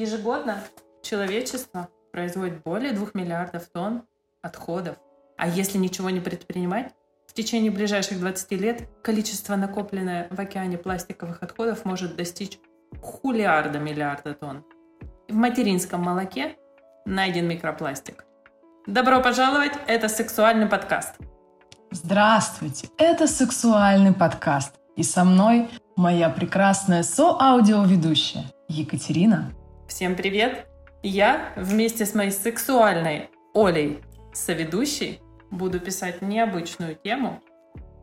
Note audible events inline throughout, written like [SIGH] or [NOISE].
Ежегодно человечество производит более 2 миллиардов тонн отходов. А если ничего не предпринимать, в течение ближайших 20 лет количество накопленное в океане пластиковых отходов может достичь хулиарда миллиарда тонн. В материнском молоке найден микропластик. Добро пожаловать, это сексуальный подкаст. Здравствуйте, это сексуальный подкаст. И со мной моя прекрасная со-аудиоведущая Екатерина. Всем привет! Я вместе с моей сексуальной Олей, соведущей, буду писать необычную тему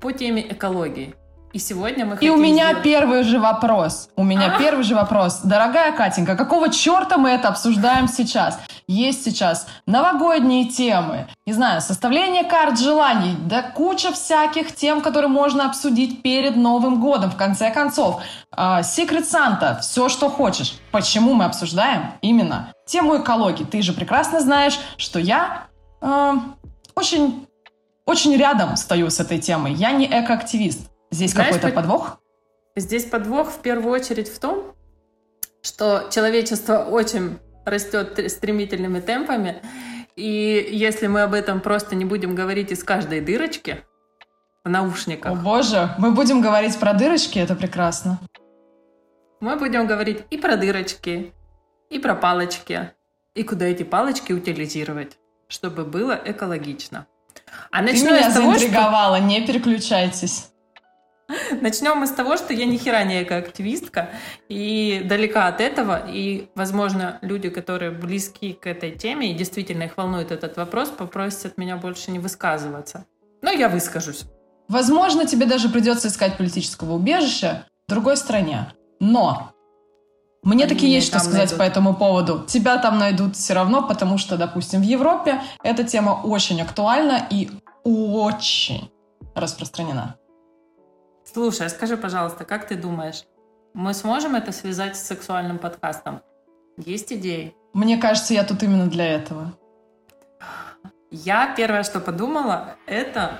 по теме экологии. И сегодня мы И у меня сделать... первый же вопрос. У меня а? первый же вопрос. Дорогая Катенька, какого черта мы это обсуждаем сейчас? Есть сейчас новогодние темы, не знаю, составление карт желаний, да куча всяких тем, которые можно обсудить перед Новым годом, в конце концов. Секрет Санта, все, что хочешь. Почему мы обсуждаем именно тему экологии? Ты же прекрасно знаешь, что я uh, очень, очень рядом стою с этой темой. Я не экоактивист. Здесь какой-то подвох? Здесь подвох в первую очередь в том, что человечество очень растет стремительными темпами. И если мы об этом просто не будем говорить из каждой дырочки в наушниках... О боже, мы будем говорить про дырочки, это прекрасно. Мы будем говорить и про дырочки, и про палочки, и куда эти палочки утилизировать, чтобы было экологично. А Ты меня заинтриговала, что... не переключайтесь. [LAUGHS] Начнем мы с того, что я ни хера не экоактивистка и далека от этого. И, возможно, люди, которые близки к этой теме и действительно их волнует этот вопрос, попросят меня больше не высказываться. Но я выскажусь. Возможно, тебе даже придется искать политического убежища в другой стране. Но мне Они таки есть что сказать найдут. по этому поводу. Тебя там найдут все равно, потому что, допустим, в Европе эта тема очень актуальна и очень распространена. Слушай, а скажи, пожалуйста, как ты думаешь, мы сможем это связать с сексуальным подкастом? Есть идеи? Мне кажется, я тут именно для этого. Я первое, что подумала, это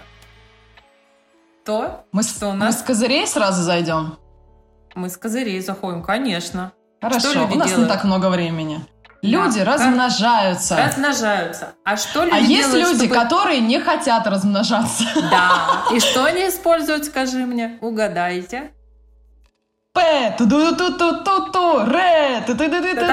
то, мы что у нас... Мы с козырей сразу зайдем? Мы с козырей заходим, конечно. Хорошо, у нас делают? не так много времени. Люди да. размножаются. Размножаются. А что люди А есть люди, чтобы... которые не хотят размножаться. Да. [LAUGHS] И что они используют, скажи мне? Угадайте. П, ту ту ту ту ту ту ре, ту ту ту ту ту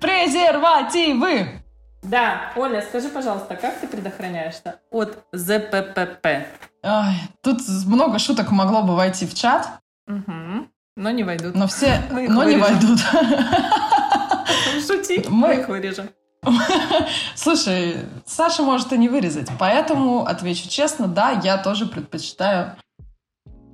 Презервативы. Да, Оля, скажи, пожалуйста, как ты предохраняешься от ЗППП? Ой, тут много шуток могло бы войти в чат. Угу. Но не войдут. Но все, [LAUGHS] но не войдут. [LAUGHS] Шути, [LAUGHS] мы их вырежем. [LAUGHS] Слушай, Саша может и не вырезать, поэтому отвечу честно, да, я тоже предпочитаю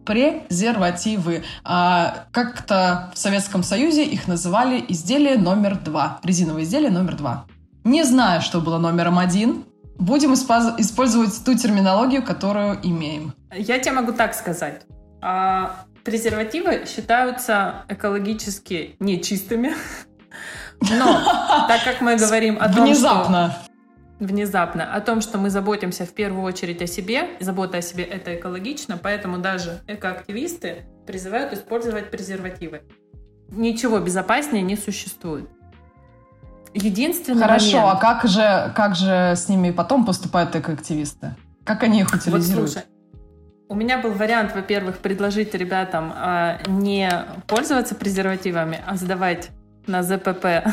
презервативы. А, как-то в Советском Союзе их называли изделие номер два, резиновое изделие номер два. Не знаю, что было номером один. Будем использовать ту терминологию, которую имеем. Я тебе могу так сказать. А, презервативы считаются экологически нечистыми. [LAUGHS] Но так как мы говорим о том, Внезапно. что внезапно о том, что мы заботимся в первую очередь о себе, забота о себе это экологично, поэтому даже экоактивисты призывают использовать презервативы. Ничего безопаснее не существует. Единственный Хорошо, момент... а как же, как же с ними потом поступают экоактивисты? Как они их утилизируют? Вот, слушай, у меня был вариант, во-первых, предложить ребятам э, не пользоваться презервативами, а сдавать на ЗПП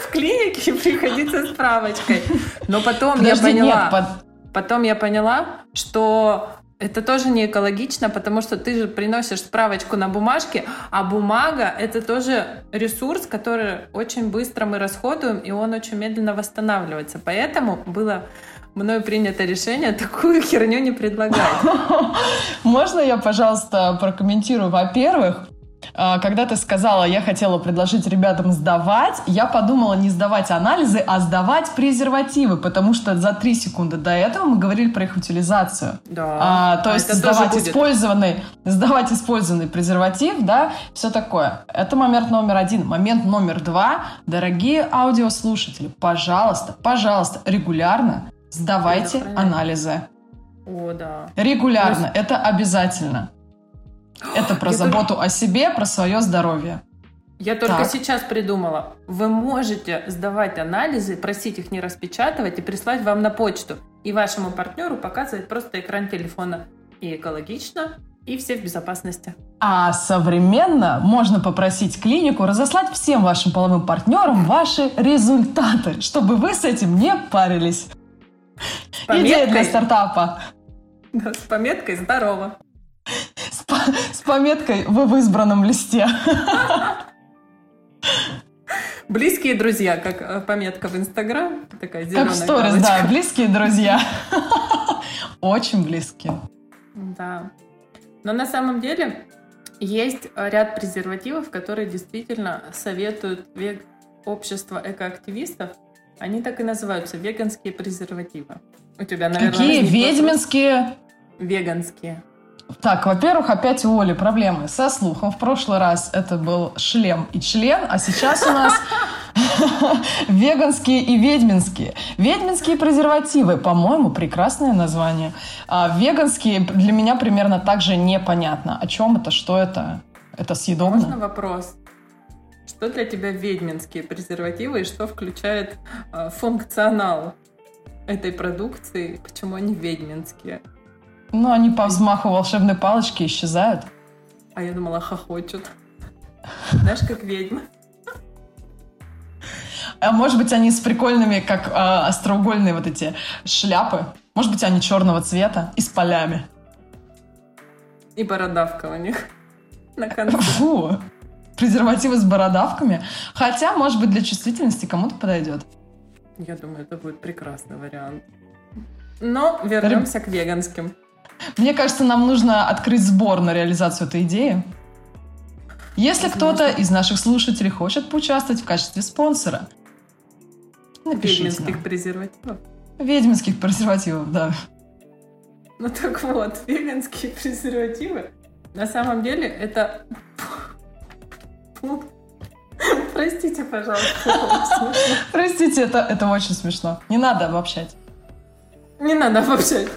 в клинике и приходить со справочкой. Но потом я поняла, потом я поняла, что это тоже не экологично, потому что ты же приносишь справочку на бумажке, а бумага — это тоже ресурс, который очень быстро мы расходуем, и он очень медленно восстанавливается. Поэтому было мною принято решение такую херню не предлагать. [LAUGHS] Можно я, пожалуйста, прокомментирую? Во-первых, когда ты сказала, я хотела предложить ребятам сдавать, я подумала не сдавать анализы, а сдавать презервативы, потому что за три секунды до этого мы говорили про их утилизацию. Да. А, то а есть сдавать использованный, сдавать использованный презерватив, да, все такое. Это момент номер один. Момент номер два. Дорогие аудиослушатели, пожалуйста, пожалуйста, регулярно сдавайте анализы. О, да. Регулярно. Это обязательно. Это про заботу о себе, про свое здоровье. Я только Так. сейчас придумала. Вы можете сдавать анализы, просить их не распечатывать и прислать вам на почту. И вашему партнеру показывать просто экран телефона. И экологично, и все в безопасности. А современно можно попросить клинику разослать всем вашим половым партнерам ваши результаты, чтобы вы с этим не парились. Идея для стартапа. Да, с пометкой «Здорово». С, по- с пометкой «Вы в избранном листе». Близкие друзья, как э, пометка в Инстаграм. Такая зеленая Как в сторис, да, близкие друзья. [LAUGHS] Очень близкие. Да. Но на самом деле есть ряд презервативов, которые действительно советуют вег... общество экоактивистов. Они так и называются веганские презервативы. У тебя, наверное, Какие вопрос. ведьминские... Веганские. Так, во-первых, опять у Оли проблемы со слухом. В прошлый раз это был шлем и член, а сейчас у нас [LAUGHS] веганские и ведьминские. Ведьминские презервативы, по-моему, прекрасное название. А веганские для меня примерно так же непонятно. О чем это, что это? Это Можно съедобно? вопрос? Что для тебя ведьминские презервативы и что включает э, функционал этой продукции? Почему они ведьминские? Ну, они по взмаху волшебной палочки исчезают. А я думала, хохочут. Знаешь, как ведьмы. А может быть, они с прикольными, как а, остроугольные вот эти шляпы. Может быть, они черного цвета и с полями. И бородавка у них на конце. Фу. Презервативы с бородавками. Хотя, может быть, для чувствительности кому-то подойдет. Я думаю, это будет прекрасный вариант. Но вернемся к веганским. Мне кажется, нам нужно открыть сбор на реализацию этой идеи. Если кто-то из наших слушателей хочет поучаствовать в качестве спонсора, напишите Ведьминских нам. презервативов. Ведьминских презервативов, да. Ну так вот, веганские презервативы на самом деле это... Простите, пожалуйста. Простите, это, это очень смешно. Не надо обобщать. Не надо обобщать.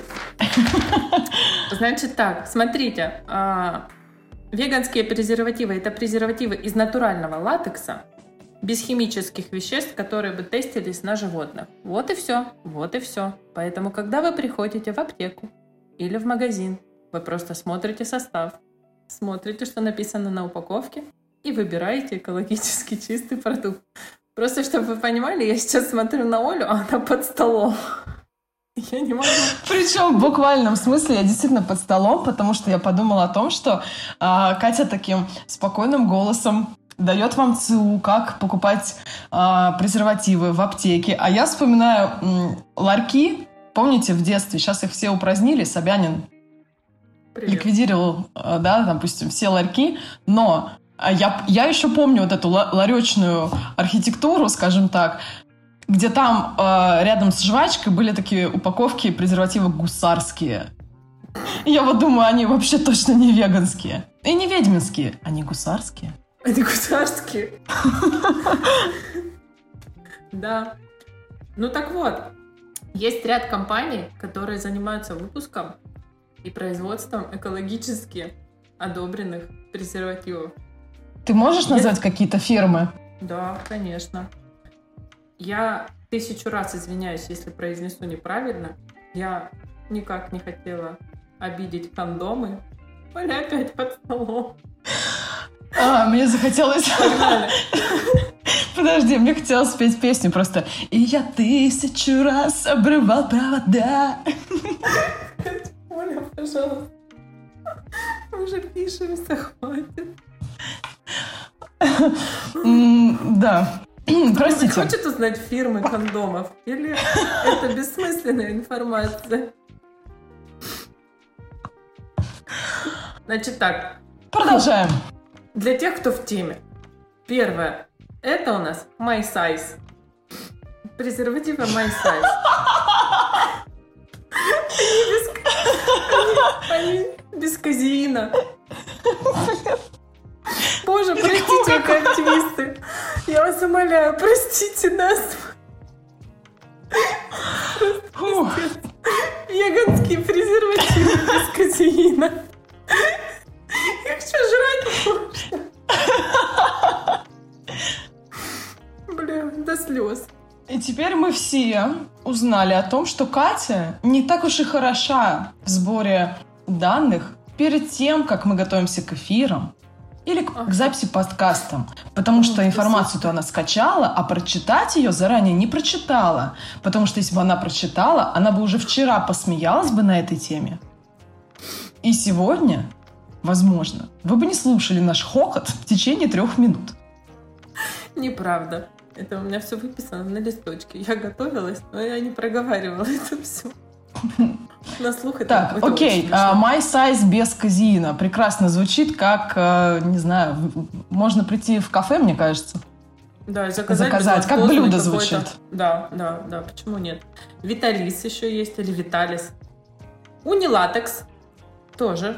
Значит так, смотрите. а, Веганские презервативы – это презервативы из натурального латекса, без химических веществ, которые бы тестились на животных. Вот и все, вот и все. Поэтому, когда вы приходите в аптеку или в магазин, вы просто смотрите состав, смотрите, что написано на упаковке, и выбираете экологически чистый продукт. Просто, чтобы вы понимали, я сейчас смотрю на Олю, а она под столом. Я не могу. Причем в буквальном смысле я действительно под столом, потому что я подумала о том, что а, Катя таким спокойным голосом дает вам ЦУ, как покупать а, презервативы в аптеке. А я вспоминаю м, ларьки, помните, в детстве, сейчас их все упразднили, Собянин Привет. ликвидировал, э, да, допустим, все ларьки, но я, я еще помню вот эту ла- ларечную архитектуру, скажем так, где там э, рядом с жвачкой были такие упаковки презервативов гусарские. Я вот думаю, они вообще точно не веганские. И не ведьминские, они гусарские. Они гусарские. Да. Ну так вот, есть ряд компаний, которые занимаются выпуском и производством экологически одобренных презервативов. Ты можешь назвать какие-то фирмы? Да, конечно. Я тысячу раз извиняюсь, если произнесу неправильно. Я никак не хотела обидеть кондомы. Оля опять под столом. А, мне захотелось... [LAUGHS] Подожди, мне хотелось спеть песню просто. И я тысячу раз обрывал провода. [LAUGHS] Оля, пожалуйста. Мы уже пишемся, хватит. Да. Простите. хочет узнать фирмы кондомов? Или это бессмысленная информация? Значит так, Продолжаем. для тех, кто в теме. Первое. Это у нас My Size. Презервативы My Size. Они без, они- они без казеина. Боже, простите, активисты. Я вас умоляю, простите нас. Веганские презервативы без казеина. Я хочу жрать не? Блин, до слез. И теперь мы все узнали о том, что Катя не так уж и хороша в сборе данных перед тем, как мы готовимся к эфирам, или к, к записи подкастам. Потому что информацию-то она скачала, а прочитать ее заранее не прочитала. Потому что если бы она прочитала, она бы уже вчера посмеялась бы на этой теме. И сегодня, возможно, вы бы не слушали наш хохот в течение трех минут. Неправда. Это у меня все выписано на листочке. Я готовилась, но я не проговаривала [LAUGHS] это все. На слух это Так, окей. Uh, my size без казина. Прекрасно звучит, как, uh, не знаю, можно прийти в кафе, мне кажется. Да, заказать. Заказать. Как блюдо звучит. Да, да, да. Почему нет? Виталис еще есть или Виталис. Унилатекс тоже.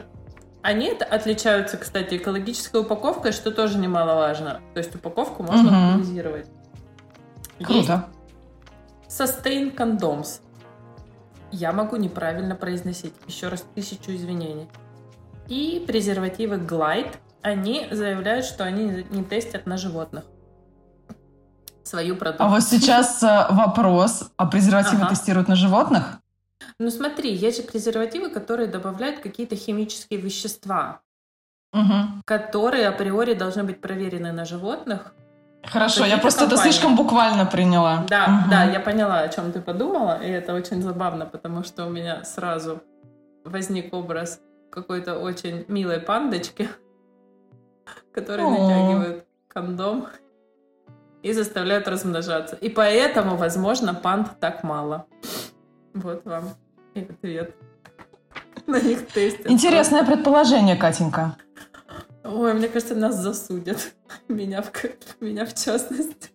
Они отличаются, кстати, экологической упаковкой, что тоже немаловажно. То есть упаковку можно угу. оптимизировать. Круто. Есть Sustain Condoms. Я могу неправильно произносить. Еще раз тысячу извинений. И презервативы Glide. Они заявляют, что они не тестят на животных свою продукцию. А вот сейчас э, вопрос. А презервативы ага. тестируют на животных? Ну смотри, есть же презервативы, которые добавляют какие-то химические вещества, угу. которые априори должны быть проверены на животных, Хорошо, я просто компании. это слишком буквально приняла. Да, угу. да, я поняла, о чем ты подумала, и это очень забавно, потому что у меня сразу возник образ какой-то очень милой пандочки, [LAUGHS] которая натягивает кондом и заставляют размножаться. И поэтому, возможно, панд так мало. Вот вам и ответ. [LAUGHS] На них тестят. Интересное предположение, Катенька. Ой, мне кажется, нас засудят. [LAUGHS] Меня в, меня в частности.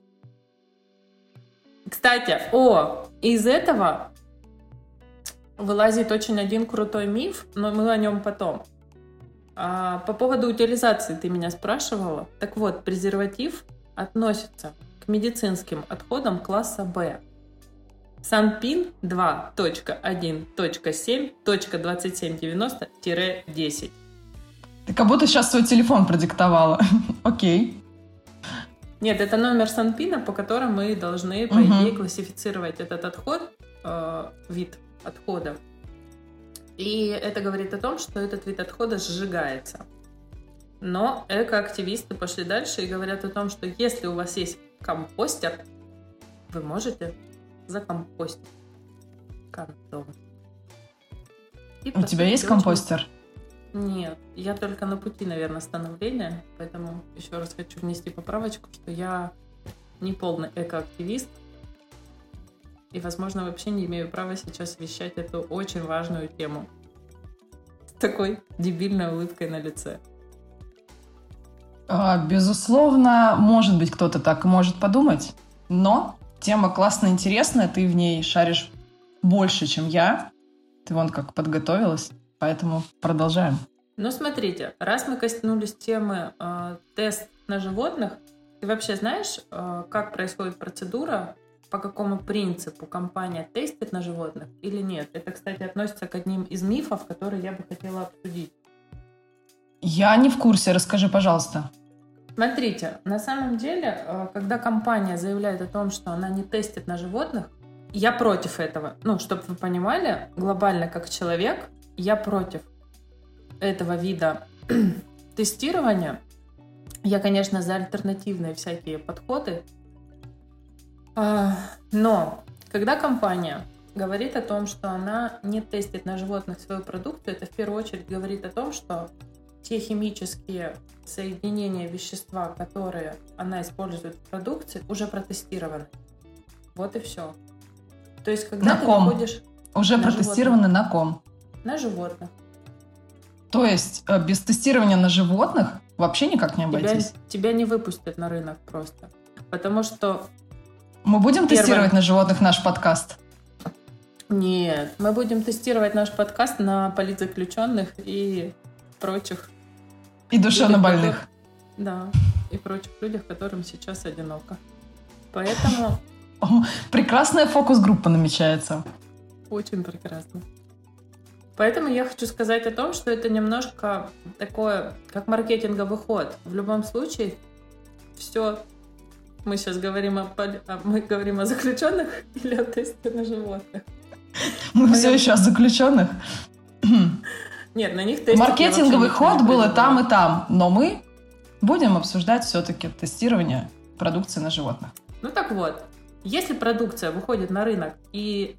Кстати, о, из этого вылазит очень один крутой миф, но мы о нем потом. А, по поводу утилизации ты меня спрашивала. Так вот, презерватив относится к медицинским отходам класса Б. Санпин 2.1.7.2790-10. Ты как будто сейчас свой телефон продиктовала. [LAUGHS] Окей. Нет, это номер Санпина, по которому мы должны, по идее, классифицировать этот отход, э, вид отхода. И это говорит о том, что этот вид отхода сжигается. Но экоактивисты пошли дальше и говорят о том, что если у вас есть компостер, вы можете закомпостить кондом. у тебя есть компостер? Нет, я только на пути, наверное, становления, поэтому еще раз хочу внести поправочку, что я не полный экоактивист, и, возможно, вообще не имею права сейчас вещать эту очень важную тему с такой дебильной улыбкой на лице. А, безусловно, может быть, кто-то так может подумать, но тема классно интересная, ты в ней шаришь больше, чем я. Ты вон как подготовилась. Поэтому продолжаем. Ну, смотрите, раз мы коснулись темы э, тест на животных, ты вообще знаешь, э, как происходит процедура, по какому принципу компания тестит на животных или нет? Это, кстати, относится к одним из мифов, которые я бы хотела обсудить. Я не в курсе, расскажи, пожалуйста. Смотрите, на самом деле, э, когда компания заявляет о том, что она не тестит на животных, я против этого. Ну, чтобы вы понимали, глобально как человек, я против этого вида [CLEARS THROAT] тестирования. Я, конечно, за альтернативные всякие подходы. А, но когда компания говорит о том, что она не тестит на животных свою продукцию, это в первую очередь говорит о том, что те химические соединения вещества, которые она использует в продукции, уже протестированы. Вот и все. То есть, когда на ты ком? выходишь... Уже на протестированы животных, на ком? На животных. То есть э, без тестирования на животных вообще никак не обойтись? Тебя, тебя не выпустят на рынок просто. Потому что... Мы будем первое... тестировать на животных наш подкаст? Нет, мы будем тестировать наш подкаст на политзаключенных и прочих. И душевнобольных. Которых, да, и прочих людях, которым сейчас одиноко. Поэтому... [LAUGHS] Прекрасная фокус-группа намечается. Очень прекрасно. Поэтому я хочу сказать о том, что это немножко такое, как маркетинговый ход. В любом случае, все Мы сейчас говорим о, мы говорим о заключенных [LAUGHS] или о тесте на животных? Мы Моя... все еще о заключенных. [CLEARS THROAT] Нет, на них тестить Маркетинговый ход был и там, и там. Но мы будем обсуждать все-таки тестирование продукции на животных. Ну так вот, если продукция выходит на рынок и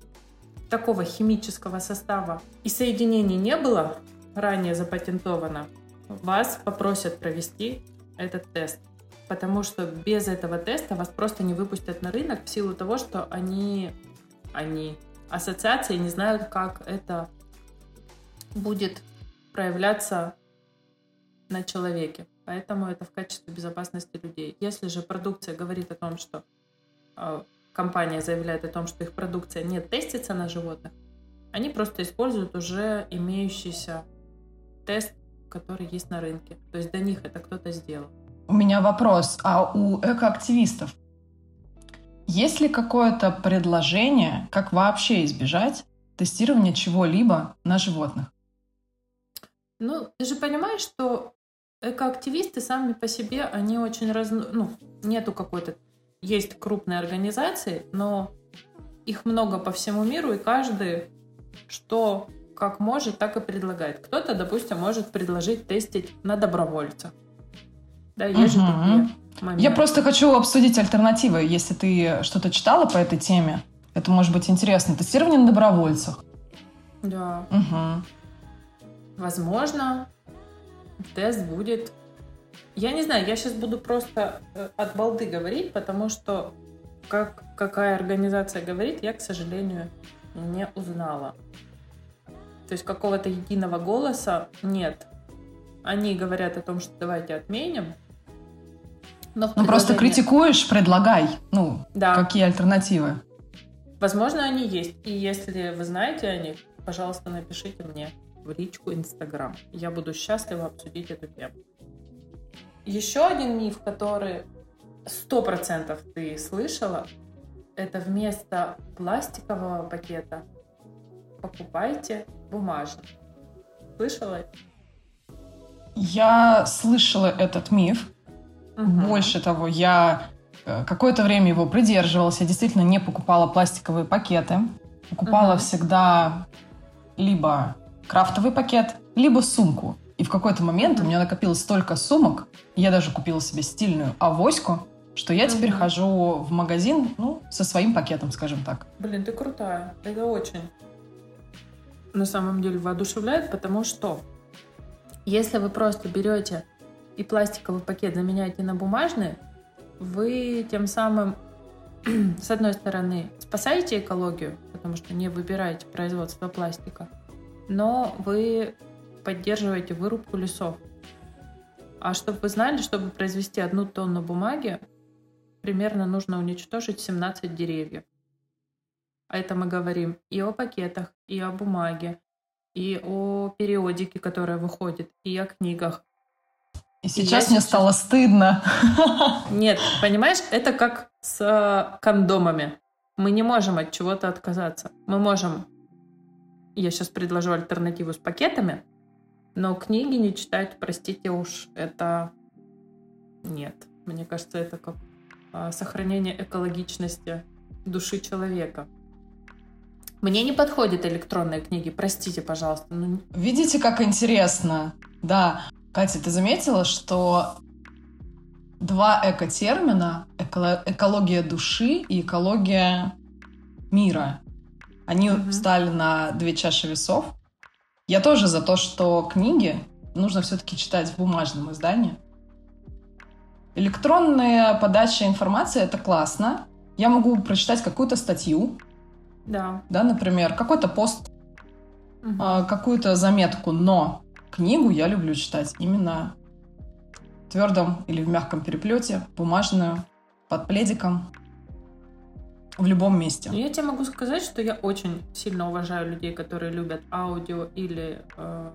такого химического состава и соединений не было, ранее запатентовано, вас попросят провести этот тест. Потому что без этого теста вас просто не выпустят на рынок в силу того, что они, они, ассоциации не знают, как это будет проявляться на человеке. Поэтому это в качестве безопасности людей. Если же продукция говорит о том, что э, компания заявляет о том, что их продукция не тестится на животных, они просто используют уже имеющийся тест, который есть на рынке. То есть до них это кто-то сделал. У меня вопрос. А у экоактивистов есть ли какое-то предложение, как вообще избежать тестирования чего-либо на животных? Ну, ты же понимаешь, что экоактивисты сами по себе, они очень раз... Ну, нету какой-то... Есть крупные организации, но их много по всему миру, и каждый, что как может, так и предлагает. Кто-то, допустим, может предложить тестить на добровольцах. Да, есть угу. же такие моменты. Я просто хочу обсудить альтернативы, если ты что-то читала по этой теме. Это может быть интересно. Тестирование на добровольцах. Да. Угу. Возможно, тест будет... Я не знаю, я сейчас буду просто э, от балды говорить, потому что как, какая организация говорит, я, к сожалению, не узнала. То есть какого-то единого голоса нет. Они говорят о том, что давайте отменим. Но ну, просто критикуешь, предлагай. Ну, да. какие альтернативы? Возможно, они есть. И если вы знаете о них, пожалуйста, напишите мне в личку Инстаграм. Я буду счастлива обсудить эту тему. Еще один миф, который сто процентов ты слышала, это вместо пластикового пакета покупайте бумажный. Слышала? Я слышала этот миф. Угу. Больше того, я э, какое-то время его придерживалась. Я действительно не покупала пластиковые пакеты. Покупала угу. всегда либо крафтовый пакет, либо сумку. И в какой-то момент у меня накопилось столько сумок, я даже купила себе стильную авоську, что я теперь хожу в магазин, ну, со своим пакетом, скажем так. Блин, ты крутая. Это очень на самом деле воодушевляет, потому что если вы просто берете и пластиковый пакет заменяете на бумажный, вы тем самым, [CLEARS THROAT] с одной стороны, спасаете экологию, потому что не выбираете производство пластика, но вы поддерживаете вырубку лесов. А чтобы вы знали, чтобы произвести одну тонну бумаги, примерно нужно уничтожить 17 деревьев. А это мы говорим и о пакетах, и о бумаге, и о периодике, которая выходит, и о книгах. И сейчас и мне сейчас... стало стыдно. Нет, понимаешь, это как с кондомами. Мы не можем от чего-то отказаться. Мы можем я сейчас предложу альтернативу с пакетами, но книги не читать, простите уж, это нет. Мне кажется, это как а, сохранение экологичности души человека. Мне не подходят электронные книги, простите, пожалуйста. Ну... Видите, как интересно? Да. Катя, ты заметила, что два экотермина эко экология души и экология мира они угу. встали на две чаши весов. Я тоже за то, что книги нужно все-таки читать в бумажном издании. Электронная подача информации это классно. Я могу прочитать какую-то статью. Да. Да, например, какой-то пост, угу. какую-то заметку, но книгу я люблю читать именно в твердом или в мягком переплете, бумажную, под пледиком в любом месте. Я тебе могу сказать, что я очень сильно уважаю людей, которые любят аудио или э,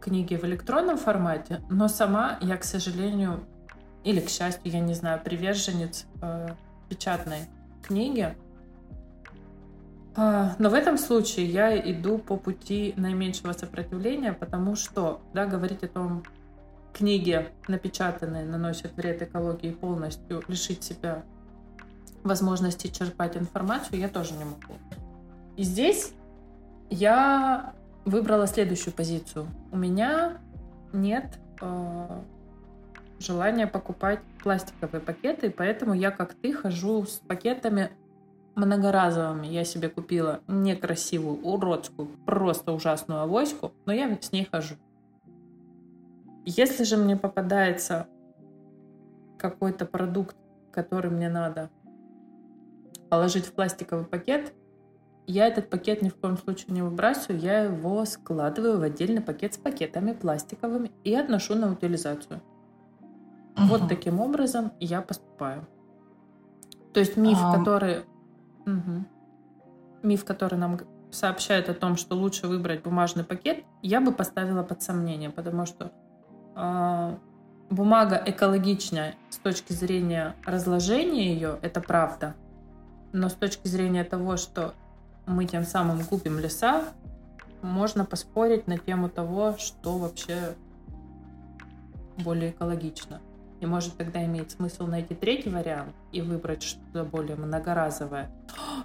книги в электронном формате, но сама я, к сожалению, или к счастью, я не знаю, приверженец э, печатной книги. Э, но в этом случае я иду по пути наименьшего сопротивления, потому что, да, говорить о том, книги, напечатанные, наносят вред экологии полностью лишить себя возможности черпать информацию, я тоже не могу. И здесь я выбрала следующую позицию. У меня нет э, желания покупать пластиковые пакеты, поэтому я, как ты, хожу с пакетами многоразовыми. Я себе купила некрасивую, уродскую, просто ужасную авоську, но я с ней хожу. Если же мне попадается какой-то продукт, который мне надо положить в пластиковый пакет, я этот пакет ни в коем случае не выбрасываю, я его складываю в отдельный пакет с пакетами пластиковыми и отношу на утилизацию. Угу. Вот таким образом я поступаю. То есть миф, а... который... Угу. Миф, который нам сообщает о том, что лучше выбрать бумажный пакет, я бы поставила под сомнение, потому что э, бумага экологичная с точки зрения разложения ее, это правда. Но с точки зрения того, что мы тем самым губим леса, можно поспорить на тему того, что вообще более экологично. И может тогда имеет смысл найти третий вариант и выбрать что-то более многоразовое.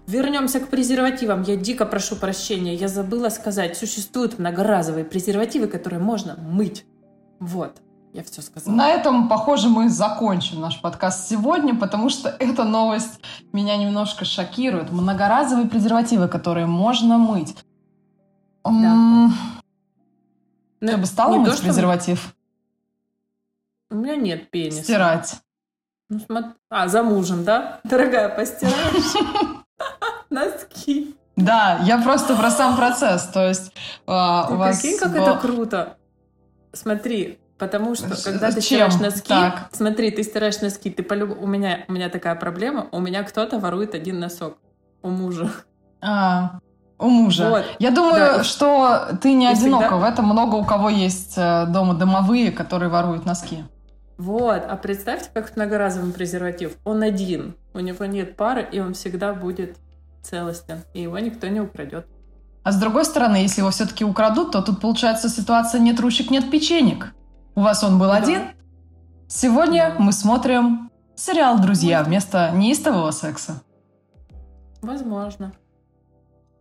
Вернемся к презервативам. Я дико прошу прощения. Я забыла сказать, существуют многоразовые презервативы, которые можно мыть. Вот. Я все сказала. На этом, похоже, мы закончим наш подкаст сегодня, потому что [LAUGHS] эта новость меня немножко шокирует. Многоразовые презервативы, которые можно мыть. Да. Ты бы ну, стала мыть то, презерватив? У меня нет пениса. Стирать. Ну, смотри. А, за мужем, да? Дорогая, постираешь? [LAUGHS] Носки. Да, я просто про сам процесс. То есть а, у вас... Прикинь, как это круто. Смотри, Потому что, когда ты стираешь носки, так. смотри, ты стираешь носки, ты полюб... у меня у меня такая проблема, у меня кто-то ворует один носок у мужа. А, у мужа. Вот. Я думаю, да. что ты не одинока всегда... в этом. Много у кого есть э, дома домовые, которые воруют носки. Вот, а представьте, как многоразовый презерватив. Он один, у него нет пары, и он всегда будет целостен, и его никто не украдет. А с другой стороны, если его все-таки украдут, то тут получается ситуация «нет ручек, нет печенек». У вас он был да. один? Сегодня мы смотрим сериал «Друзья» вместо неистового секса. Возможно.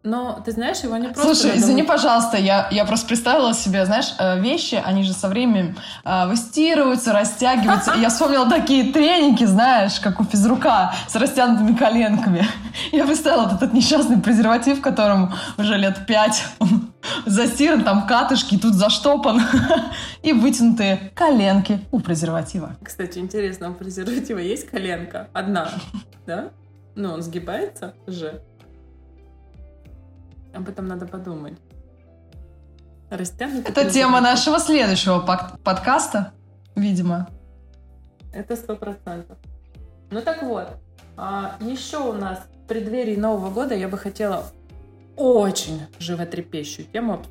Но, ты знаешь, его не просто... Слушай, извини, пожалуйста, я, я просто представила себе, знаешь, э, вещи, они же со временем э, выстирываются, растягиваются. И я вспомнила такие треники, знаешь, как у физрука, с растянутыми коленками. [LAUGHS] Я представила вот этот несчастный презерватив, которому уже лет пять. Он застиран, там катышки, тут заштопан. [LAUGHS] И вытянутые коленки у презерватива. Кстати, интересно, у презерватива есть коленка? Одна, [LAUGHS] да? Ну, он сгибается же. Об этом надо подумать. Растянутый Это тема нашего следующего подкаста, видимо. Это сто процентов. Ну так вот, а еще у нас в преддверии Нового года я бы хотела очень животрепещущую тему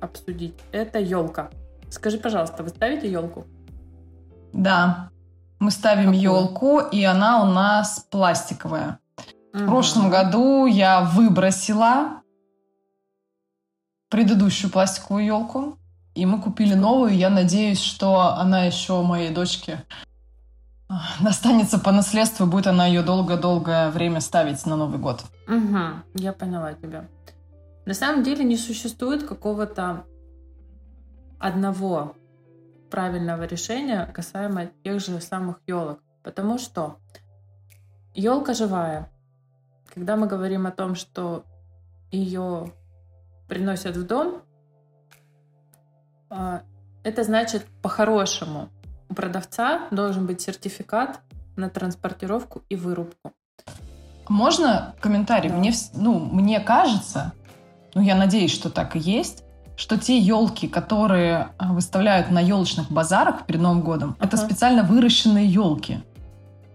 обсудить. Это елка. Скажи, пожалуйста, вы ставите елку? Да, мы ставим елку, и она у нас пластиковая. Угу. В прошлом году я выбросила предыдущую пластиковую елку, и мы купили новую. Я надеюсь, что она еще моей дочке а, достанется по наследству, будет она ее долго-долгое время ставить на Новый год. Угу, я поняла тебя. На самом деле не существует какого-то одного правильного решения касаемо тех же самых елок. Потому что елка живая. Когда мы говорим о том, что ее приносят в дом, а, это значит по-хорошему. У продавца должен быть сертификат на транспортировку и вырубку. Можно комментарий? Да. Мне, ну, мне кажется, ну, я надеюсь, что так и есть, что те елки, которые а, выставляют на елочных базарах перед Новым годом, uh-huh. это специально выращенные елки.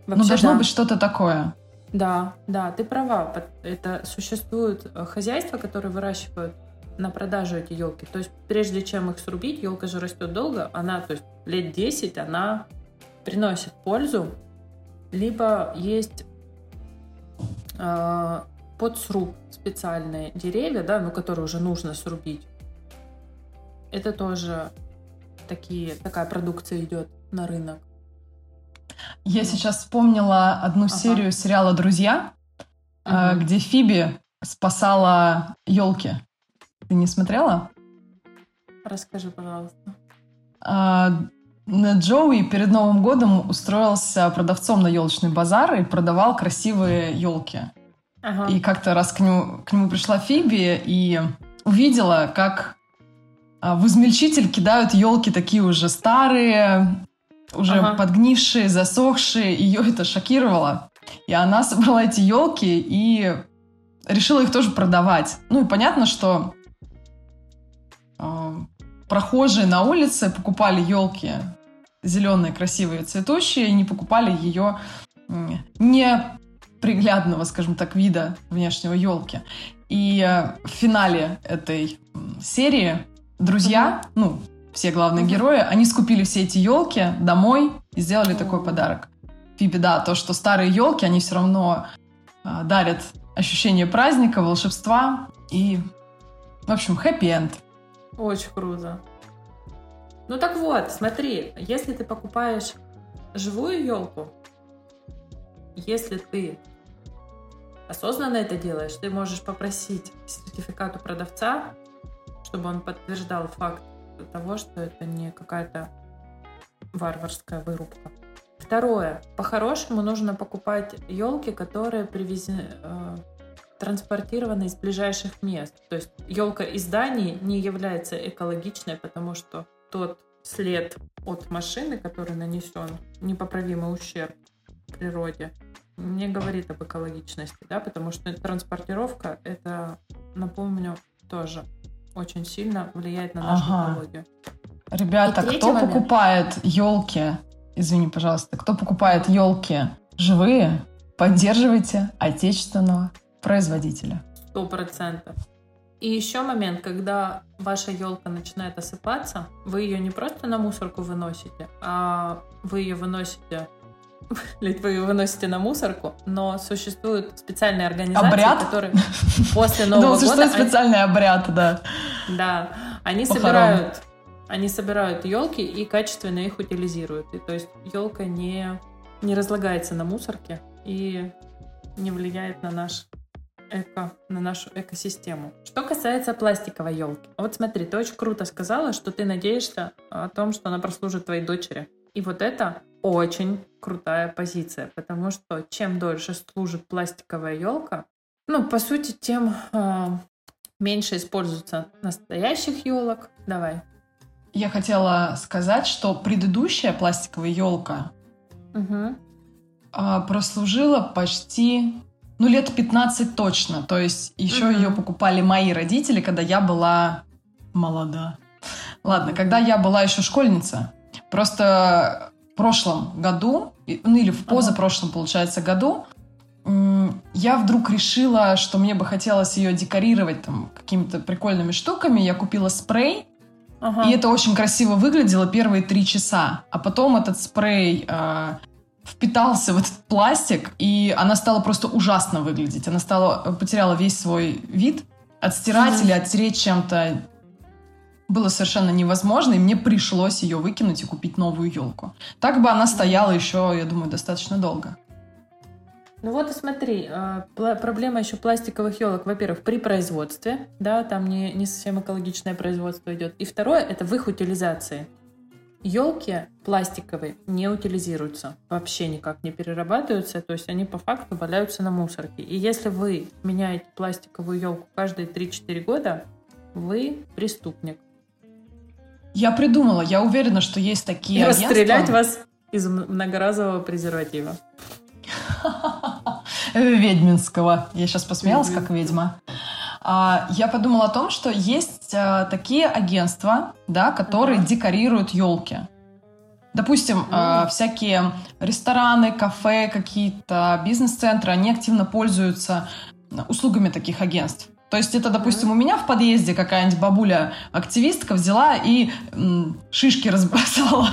ну, должно да. быть что-то такое. Да, да, ты права. Это существуют э, хозяйства, которые выращивают на продажу эти елки. То есть прежде чем их срубить, елка же растет долго, она, то есть лет 10 она приносит пользу, либо есть э, под сруб специальные деревья, да, ну, которые уже нужно срубить. Это тоже такие, такая продукция идет на рынок. Я сейчас вспомнила одну ага. серию сериала «Друзья», ага. где Фиби спасала елки. Ты не смотрела? Расскажи, пожалуйста. А, Джоуи перед Новым годом устроился продавцом на елочный базар и продавал красивые елки. Ага. И как-то раз к нему, к нему пришла Фиби и увидела, как а, в измельчитель кидают елки такие уже старые, уже ага. подгнившие, засохшие. Ее это шокировало. И она собрала эти елки и решила их тоже продавать. Ну и понятно, что прохожие на улице покупали елки зеленые, красивые, цветущие, и не покупали ее не приглядного, скажем так, вида внешнего елки. И э, в финале этой серии друзья, mm-hmm. ну, все главные mm-hmm. герои, они скупили все эти елки домой и сделали mm-hmm. такой подарок. Фиби, да, то, что старые елки, они все равно э, дарят ощущение праздника, волшебства и, в общем, хэппи-энд. Очень круто. Ну так вот, смотри, если ты покупаешь живую елку, если ты осознанно это делаешь, ты можешь попросить сертификат у продавца, чтобы он подтверждал факт того, что это не какая-то варварская вырубка. Второе. По-хорошему нужно покупать елки, которые привезены, э, транспортированы из ближайших мест. То есть елка из Дании не является экологичной, потому что тот след от машины, который нанесен, непоправимый ущерб природе, не говорит об экологичности, да, потому что транспортировка, это, напомню, тоже очень сильно влияет на нашу ага. экологию. Ребята, кто момент. покупает елки? Извини, пожалуйста, кто покупает елки живые? Поддерживайте отечественного производителя. Сто процентов. И еще момент, когда ваша елка начинает осыпаться, вы ее не просто на мусорку выносите, а вы ее выносите [LAUGHS] Ведь вы ее выносите на мусорку, но существуют специальные организации, обряд? которые после [LAUGHS] Нового года... существует специальный обряд, да. Да, они собирают, они собирают елки и качественно их утилизируют. И, то есть елка не, не разлагается на мусорке и не влияет на наш эко, на нашу экосистему. Что касается пластиковой елки. Вот смотри, ты очень круто сказала, что ты надеешься о том, что она прослужит твоей дочери. И вот это очень крутая позиция, потому что чем дольше служит пластиковая елка, ну, по сути, тем э, меньше используется настоящих елок. Давай. Я хотела сказать, что предыдущая пластиковая елка угу. э, прослужила почти, ну, лет 15 точно. То есть еще ее покупали мои родители, когда я была молода. Ладно, когда я была еще школьница. Просто в прошлом году, ну или в позапрошлом, получается, году, я вдруг решила, что мне бы хотелось ее декорировать там какими-то прикольными штуками. Я купила спрей, ага. и это очень красиво выглядело первые три часа. А потом этот спрей э, впитался в этот пластик, и она стала просто ужасно выглядеть. Она стала потеряла весь свой вид. Отстирать mm или оттереть чем-то было совершенно невозможно, и мне пришлось ее выкинуть и купить новую елку. Так бы она стояла еще, я думаю, достаточно долго. Ну вот и смотри, а, проблема еще пластиковых елок, во-первых, при производстве, да, там не, не совсем экологичное производство идет. И второе, это в их утилизации. Елки пластиковые не утилизируются, вообще никак не перерабатываются, то есть они по факту валяются на мусорке. И если вы меняете пластиковую елку каждые 3-4 года, вы преступник. Я придумала, я уверена, что есть такие И агентства... расстрелять вас из многоразового презерватива. [LAUGHS] Ведьминского. Я сейчас посмеялась, как ведьма. А, я подумала о том, что есть а, такие агентства, да, которые декорируют елки. Допустим, mm. всякие рестораны, кафе, какие-то бизнес-центры, они активно пользуются услугами таких агентств. То есть это, допустим, у меня в подъезде какая-нибудь бабуля-активистка взяла и м, шишки [LAUGHS] разбросала,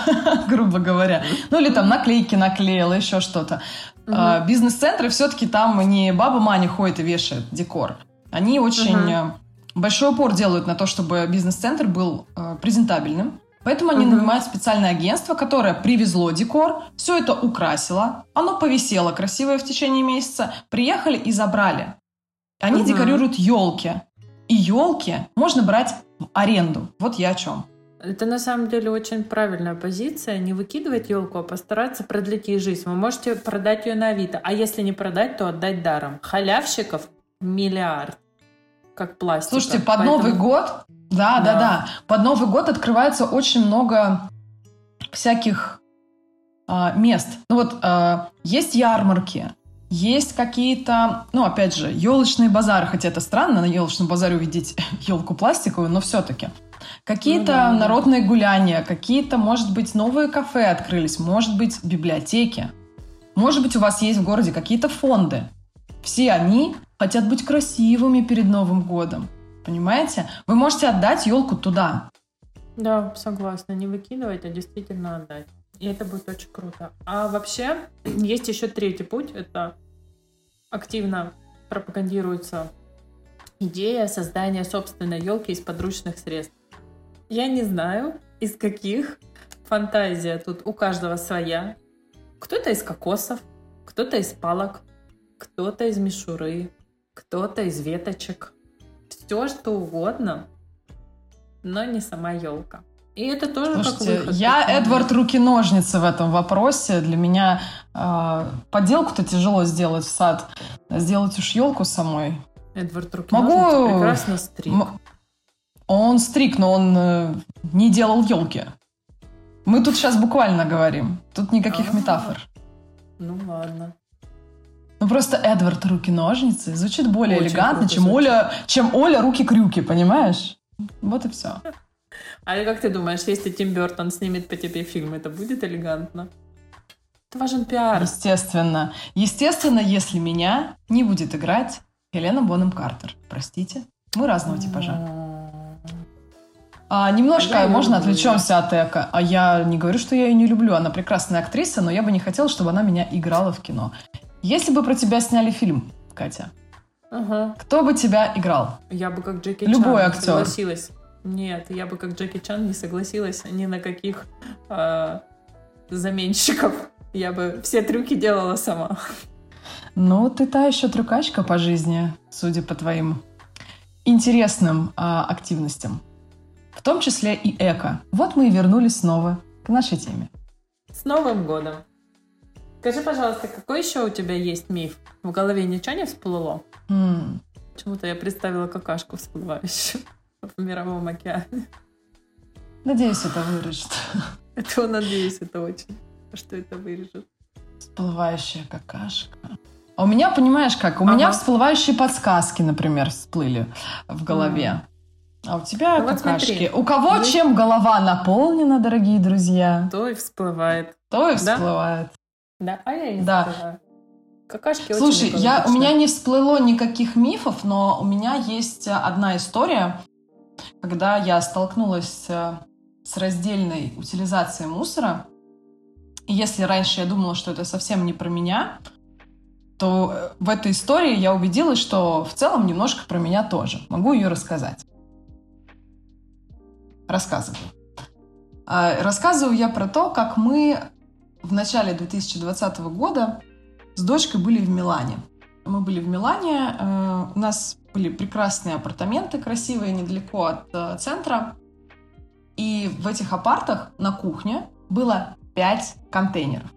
грубо говоря. Ну или там наклейки наклеила, еще что-то. Угу. А, бизнес-центры все-таки там не баба Маня ходит и вешает декор. Они очень угу. большой упор делают на то, чтобы бизнес-центр был э, презентабельным, Поэтому они Мгм. нанимают специальное агентство, которое привезло декор, все это украсило, оно повисело красивое в течение месяца, приехали и забрали. Они Мгм. декорируют елки. И елки можно брать в аренду. Вот я о чем. Это на самом деле очень правильная позиция. Не выкидывать елку, а постараться продлить ей жизнь. Вы можете продать ее на Авито, а если не продать, то отдать даром. Халявщиков миллиард. Как пластик. Слушайте, под Новый год, да, да, Да. да, под Новый год открывается очень много всяких а, мест. Ну вот а, есть ярмарки, есть какие-то, ну опять же, елочные базары, хотя это странно на елочном базаре увидеть [LAUGHS] елку пластиковую, но все-таки. Какие-то Ну да. народные гуляния, какие-то, может быть, новые кафе открылись, может быть, библиотеки. Может быть, у вас есть в городе какие-то фонды. Все они хотят быть красивыми перед Новым годом. Понимаете? Вы можете отдать елку туда. Да, согласна. Не выкидывать, а действительно отдать. И это будет очень круто. А вообще, [CLEARS THROAT] есть еще третий путь. Это активно пропагандируется идея создания собственной елки из подручных средств. Я не знаю, из каких. Фантазия тут у каждого своя. Кто-то из кокосов, кто-то из палок, кто-то из мишуры, кто-то из веточек. Все что угодно, но не сама елка. И это тоже как Слушайте, выход. я. Эдвард руки-ножницы в этом вопросе. Для меня э, поделку-то тяжело сделать в сад. а Сделать уж елку самой. Эдвард руки Могу- прекрасно стриг. М- Он стриг, но он э, не делал елки. Мы тут сейчас буквально говорим. Тут никаких А. метафор. Ну ладно. Ну просто Эдвард руки-ножницы звучит более Очень элегантно, чем звучит. Оля, чем Оля руки-крюки, понимаешь? Вот и все. А как ты думаешь, если Тим Бертон снимет по тебе фильм, это будет элегантно? Это важен пиар. Естественно. Естественно, если меня не будет играть Хелена Бонем Картер. Простите. Мы разного типажа. А, немножко, А я можно, люблю. отвлечемся от Эко. А я не говорю, что я ее не люблю. Она прекрасная актриса, но я бы не хотела, чтобы она меня играла в кино. Если бы про тебя сняли фильм, Катя, Ага. кто бы тебя играл? Я бы как Джеки Любой Чан актер. согласилась. Нет, я бы как Джеки Чан не согласилась ни на каких а, заменщиков. Я бы все трюки делала сама. Ну, ты та еще трюкачка по жизни, судя по твоим интересным а, активностям. В том числе и эко. Вот мы и вернулись снова к нашей теме. С Новым годом! Скажи, пожалуйста, какой еще у тебя есть миф? В голове ничего не всплыло? М, Почему-то я представила какашку всплывающую [LAUGHS] в мировом океане. Надеюсь, это вырежет. [LAUGHS] Это надеюсь, это очень, что это вырежет. Всплывающая какашка. А у меня, понимаешь как, у меня Ага. всплывающие подсказки, например, всплыли в голове. А у тебя Ну вот какашки. смотри. У кого Есть- чем голова наполнена, дорогие друзья, То и всплывает. то и всплывает. Да, а я не Да. Какашки Слушай, я, у меня не всплыло никаких мифов, но у меня есть а, одна история, когда я столкнулась а, с раздельной утилизацией мусора. И если раньше я думала, что это совсем не про меня, то э, в этой истории я убедилась, что в целом немножко про меня тоже. Могу ее рассказать. Рассказываю. А, Рассказываю я про то, как мы в начале 2020 года с дочкой были в Милане. Мы были в Милане, э, у нас были прекрасные апартаменты, красивые, недалеко от э, центра. И в этих апартах на кухне было пять контейнеров.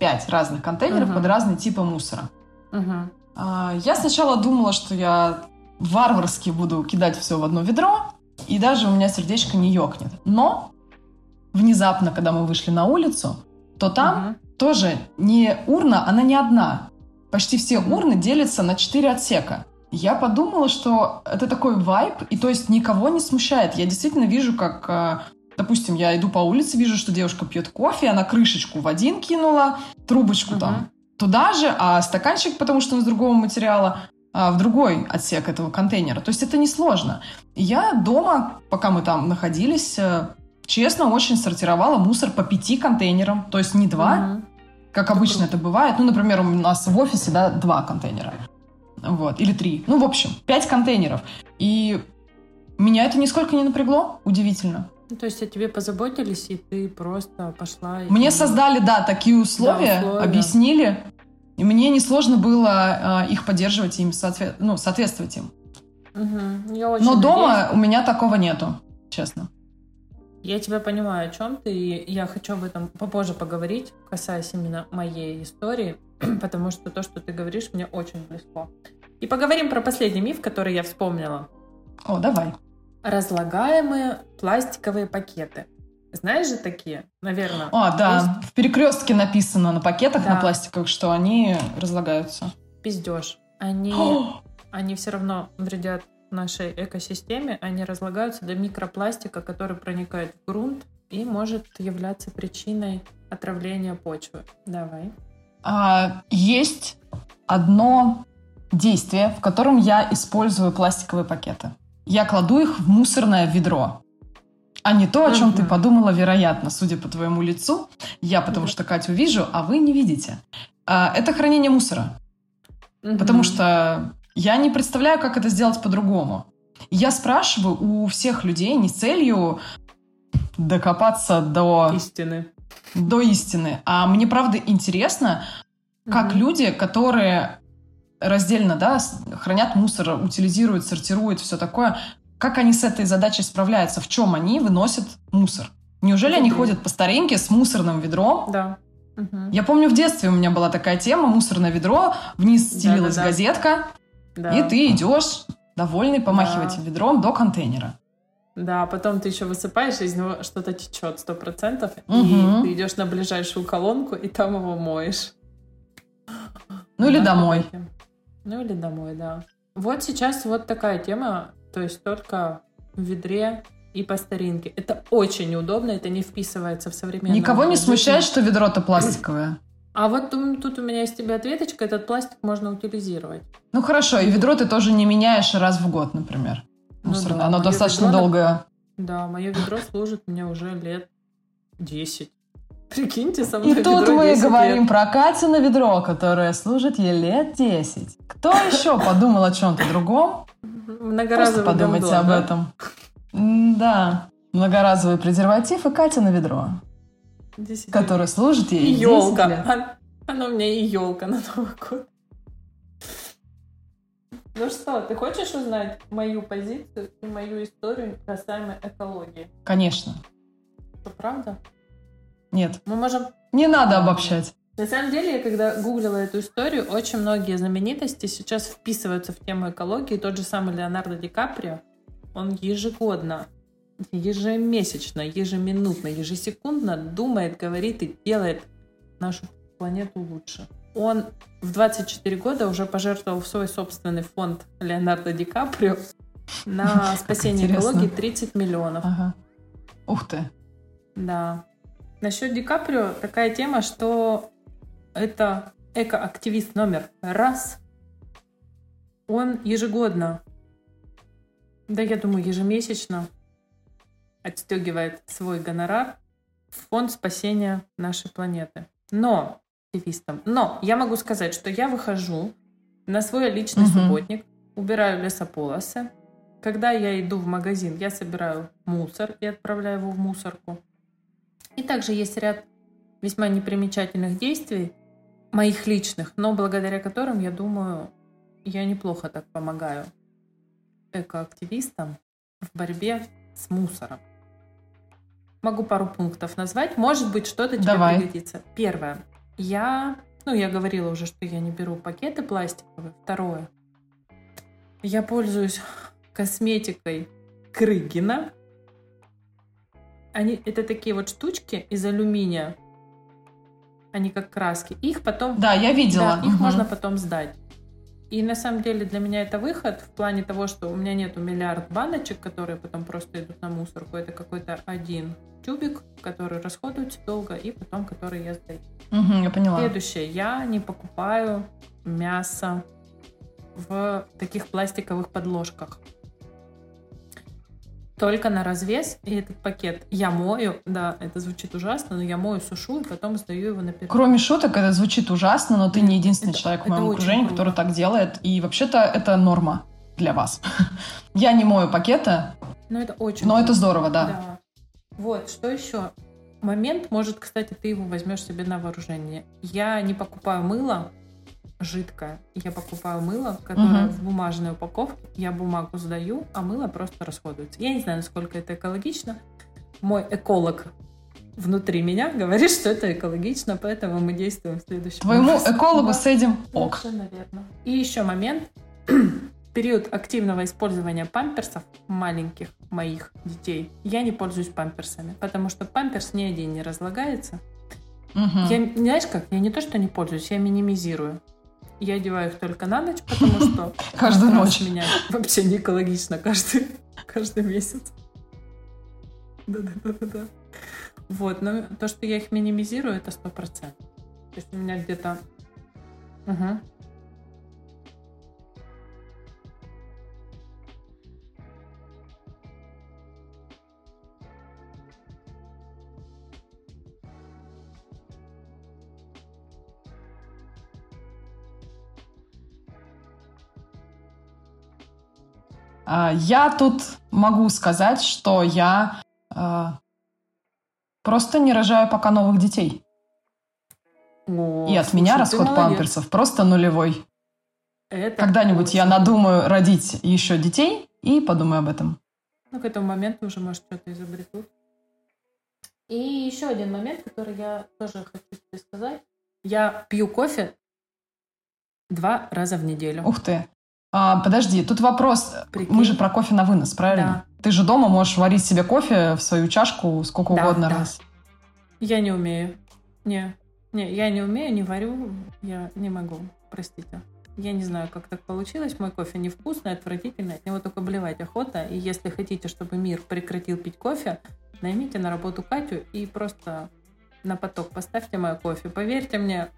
Пять разных контейнеров Мгм. под разные типы мусора. Мгм. А, Я сначала думала, что я варварски буду кидать все в одно ведро, и даже у меня сердечко не ёкнет. Но внезапно, когда мы вышли на улицу, то там Мгм. тоже не урна, она не одна. Почти все урны делятся на четыре отсека. Я подумала, что это такой вайб, и то есть никого не смущает. Я действительно вижу, как, э, допустим, я иду по улице, вижу, что девушка пьет кофе, она крышечку в один кинула, трубочку Мгм. там туда же, а стаканчик, потому что он из другого материала, а, в другой отсек этого контейнера. То есть это несложно. Я дома, пока мы там находились, э, честно, очень сортировала мусор по пяти контейнерам. То есть не два, Мгм. как обычно это бывает. Ну, например, у нас в офисе, да, два контейнера. Вот, или три. Ну, в общем, пять контейнеров. И меня это нисколько не напрягло, удивительно. Ну, то есть о тебе позаботились, и ты просто пошла... И... Мне создали, да, такие условия, да, условия. объяснили. И мне несложно было э, их поддерживать и им соответ... ну, соответствовать им. Угу. Но надеюсь. дома у меня такого нету, честно. Я тебя понимаю, о чем ты, и я хочу об этом попозже поговорить, касаясь именно моей истории, [CLEARS THROAT] потому что то, что ты говоришь, мне очень близко. И поговорим про последний миф, который я вспомнила. О, давай. Разлагаемые пластиковые пакеты. Знаешь же такие, наверное? А, да. Есть... В перекрестке написано на пакетах да. на пластиковых, что они разлагаются. Пиздеж. Они, [GASPS] они все равно вредят нашей экосистеме, они разлагаются до микропластика, который проникает в грунт и может являться причиной отравления почвы. Давай. А, есть одно действие, в котором я использую пластиковые пакеты. Я кладу их в мусорное ведро. А не то, о чем ты подумала, вероятно, судя по твоему лицу. Я потому что Катю вижу, а вы не видите. А, это хранение мусора. Потому что я не представляю, как это сделать по-другому. Я спрашиваю у всех людей не с целью докопаться до... Истины. До истины. А мне, правда, интересно, как mm-hmm. люди, которые раздельно, да, хранят мусор, утилизируют, сортируют, все такое, как они с этой задачей справляются? В чем они выносят мусор? Неужели они ходят по старинке с мусорным ведром? Да. Угу. Я помню, в детстве у меня была такая тема, мусорное ведро, вниз стелилась да, да, да. газетка, да. и ты идешь, довольный, помахивать да. ведром до контейнера. Да, потом ты еще высыпаешь, из него что-то течет сто процентов, угу. и ты идешь на ближайшую колонку, и там его моешь. Ну или домой. Ну или домой, да. Вот сейчас вот такая тема, то есть только в ведре и по старинке. Это очень неудобно, это не вписывается в современную Никого не смущает, что ведро-то пластиковое? А вот тут у меня есть тебе ответочка, этот пластик можно утилизировать. Ну хорошо, и ведро ты тоже не меняешь раз в год, например. Мусорное. Ну, да, Оно достаточно ведро, долгое. Да, мое ведро служит мне уже лет 10. Прикиньте, со мной И тут мы говорим лет. про Катина ведро, которое служит ей лет 10. Кто еще [LAUGHS] подумал о чем-то другом? Многоразовый Просто подумайте гандон, об да? этом. Да. Многоразовый презерватив и Катина ведро. Который служит ей елка. лет. Оно у меня и елка на Новый год. Ну что, ты хочешь узнать мою позицию и мою историю касаемо экологии? Конечно. Что, правда? Нет. Мы можем... Не надо обобщать. На самом деле, я когда гуглила эту историю, очень многие знаменитости сейчас вписываются в тему экологии. Тот же самый Леонардо Ди Каприо, он ежегодно, ежемесячно, ежеминутно, ежесекундно думает, говорит и делает нашу планету лучше. Он в 24 года уже пожертвовал в свой собственный фонд Леонардо Ди Каприо на [LAUGHS] спасение экологии 30 миллионов. Ага. Ух ты. Да. Насчет Ди Каприо такая тема, что это экоактивист номер раз. Он ежегодно, да я думаю ежемесячно, отстегивает свой гонорар в фонд спасения нашей планеты. Но, активистам, но я могу сказать, что я выхожу на свой личный угу. субботник, убираю лесополосы. Когда я иду в магазин, я собираю мусор и отправляю его в мусорку. И также есть ряд весьма непримечательных действий, моих личных, но благодаря которым, я думаю, я неплохо так помогаю экоактивистам в борьбе с мусором. Могу пару пунктов назвать. Может быть, что-то тебе Давай. пригодится. Первое. Я, ну, я говорила уже, что я не беру пакеты пластиковые. Второе. Я пользуюсь косметикой Крыгина. Они, это такие вот штучки из алюминия. Они как краски. Их потом... Да, я видела. Да, их угу. можно потом сдать. И на самом деле для меня это выход в плане того, что у меня нету миллиард баночек, которые потом просто идут на мусорку. Это какой-то один тюбик, который расходуется долго, и потом который я сдаю. Угу, я поняла. Следующее. Я не покупаю мясо в таких пластиковых подложках только на развес, и этот пакет я мою, да, это звучит ужасно, но я мою, сушу, и потом сдаю его на. Кроме шуток, это звучит ужасно, но ты не единственный это, человек в моем окружении, круто. который так делает, и вообще-то это норма для вас. [LAUGHS] я не мою пакеты, но это очень но это здорово, да. да. Вот, что еще? Момент, может, кстати, ты его возьмешь себе на вооружение. Я не покупаю мыло жидкое. Я покупаю мыло, которое Мгм. в бумажной упаковке. Я бумагу сдаю, а мыло просто расходуется. Я не знаю, насколько это экологично. Мой эколог внутри меня говорит, что это экологично, поэтому мы действуем в следующем Твоему образом. экологу с этим ок. Совершенно верно. И еще момент. [CLEARS THROAT] Период активного использования памперсов маленьких моих детей. Я не пользуюсь памперсами, потому что памперс ни один не разлагается. Мгм. Я, знаешь как, я не то, что не пользуюсь, я минимизирую. Я одеваю их только на ночь, потому что [LAUGHS] Каждую ночь. менять вообще не экологично каждый, каждый месяц. Да-да-да-да. Вот, но то, что я их минимизирую, это сто процентов. То есть у меня где-то... Мгм. Я тут могу сказать, что я а, просто не рожаю пока новых детей. О, И от меня слушай, расход молодец. памперсов просто нулевой. Это Когда-нибудь я надумаю родить еще детей и подумаю об этом. Ну, к этому моменту уже, может, что-то изобретут. И еще один момент, который я тоже хочу тебе сказать. Я пью кофе два раза в неделю. Ух ты. А, подожди, тут вопрос. Прикинь. Мы же про кофе на вынос, правильно? Ты же дома можешь варить себе кофе в свою чашку сколько Да, угодно да. раз. Я не умею. Не, не, я не умею, не варю, я не могу, простите. Я не знаю, как так получилось. Мой кофе невкусный, отвратительный, от него только блевать охота. И если хотите, чтобы мир прекратил пить кофе, наймите на работу Катю и просто на поток поставьте мой кофе. Поверьте мне,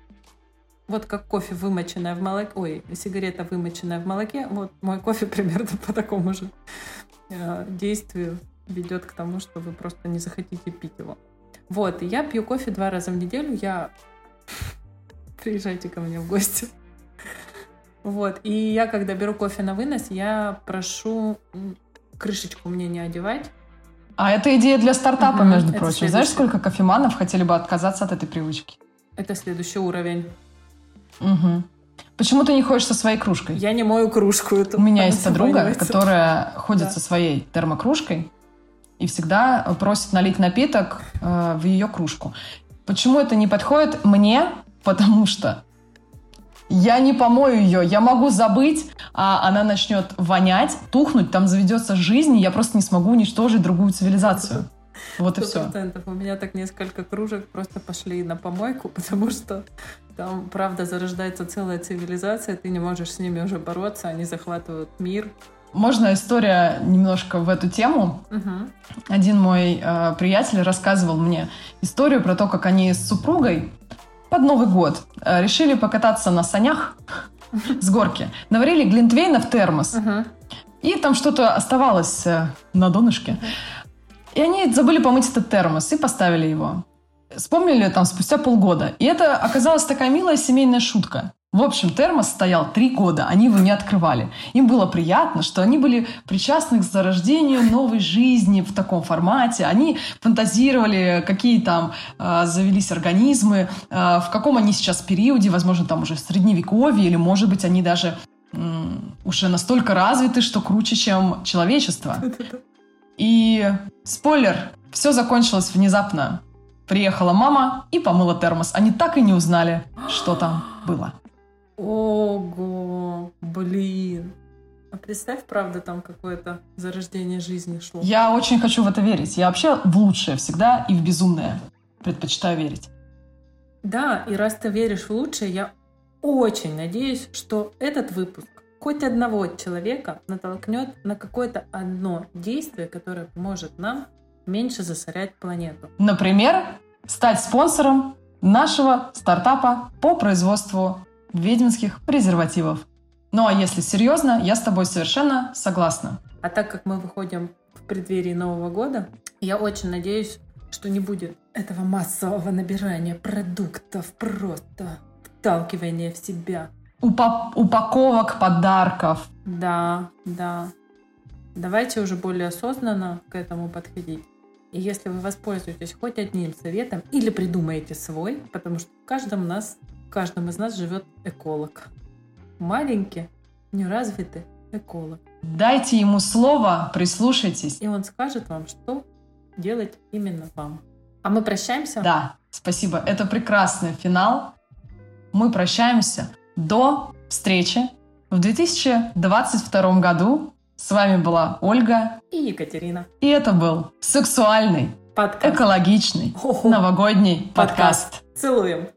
вот как кофе вымоченное в молоке, ой, сигарета вымоченная в молоке, вот мой кофе [LAUGHS] примерно по такому же э, действию ведет к тому, что вы просто не захотите пить его. Вот, я пью кофе два раза в неделю. Я... [LAUGHS] Приезжайте ко мне в гости. Вот, и я, когда беру кофе на вынос, я прошу крышечку мне не одевать. А это идея для стартапа, Мгм, между прочим. Знаешь, следующее. сколько кофеманов хотели бы отказаться от этой привычки? Это следующий уровень. Мгм. Почему ты не ходишь со своей кружкой? Я не мою кружку эту. У меня есть подруга, которая ходит Да. со своей термокружкой и всегда просит налить напиток э, в ее кружку. Почему это не подходит мне? Потому что я не помою ее, я могу забыть, а она начнет вонять, тухнуть, там заведется жизнь, и я просто не смогу уничтожить другую цивилизацию. Вот и все. У меня так несколько кружек просто пошли на помойку, [LAUGHS] потому что там, правда, зарождается целая цивилизация, ты не можешь с ними уже бороться, они захватывают мир. Можно история немножко в эту тему? Мгм. Один мой э, приятель рассказывал мне историю про то, как они с супругой под Новый год э, решили покататься на санях с горки. Наварили глинтвейна в термос. И там что-то оставалось э, на донышке. И они забыли помыть этот термос и поставили его. Вспомнили там спустя полгода. И это оказалась такая милая семейная шутка. В общем, термос стоял три года, они его не открывали. Им было приятно, что они были причастны к зарождению новой жизни в таком формате. Они фантазировали, какие там э, завелись организмы, э, в каком они сейчас периоде, возможно, там уже средневековье, или, может быть, они даже м, уже настолько развиты, что круче, чем человечество. [LAUGHS] И спойлер, все закончилось внезапно. Приехала мама и помыла термос. Они так и не узнали, что там было. Ого, блин. А представь, правда, там какое-то зарождение жизни шло. Я очень хочу в это верить. Я вообще в лучшее всегда и в безумное предпочитаю верить. Да, и раз ты веришь в лучшее, я очень надеюсь, что этот выпуск хоть одного человека натолкнет на какое-то одно действие, которое поможет нам меньше засорять планету. Например, стать спонсором нашего стартапа по производству ведьминских презервативов. Ну а если серьезно, я с тобой совершенно согласна. А так как мы выходим в преддверии Нового года, я очень надеюсь, что не будет этого массового набирания продуктов, просто вталкивания в себя. Упа- упаковок подарков. Да, да. Давайте уже более осознанно к этому подходить. И если вы воспользуетесь хоть одним советом или придумаете свой, потому что в каждом нас, в каждом из нас живет эколог. Маленький, неразвитый эколог. Дайте ему слово, прислушайтесь. И он скажет вам, что делать именно вам. А мы прощаемся? Да, спасибо. Это прекрасный финал. Мы прощаемся. До встречи в 2022 году. С вами была Ольга и Екатерина. И это был сексуальный, подкаст. экологичный, О-о. новогодний подкаст. подкаст. Целуем.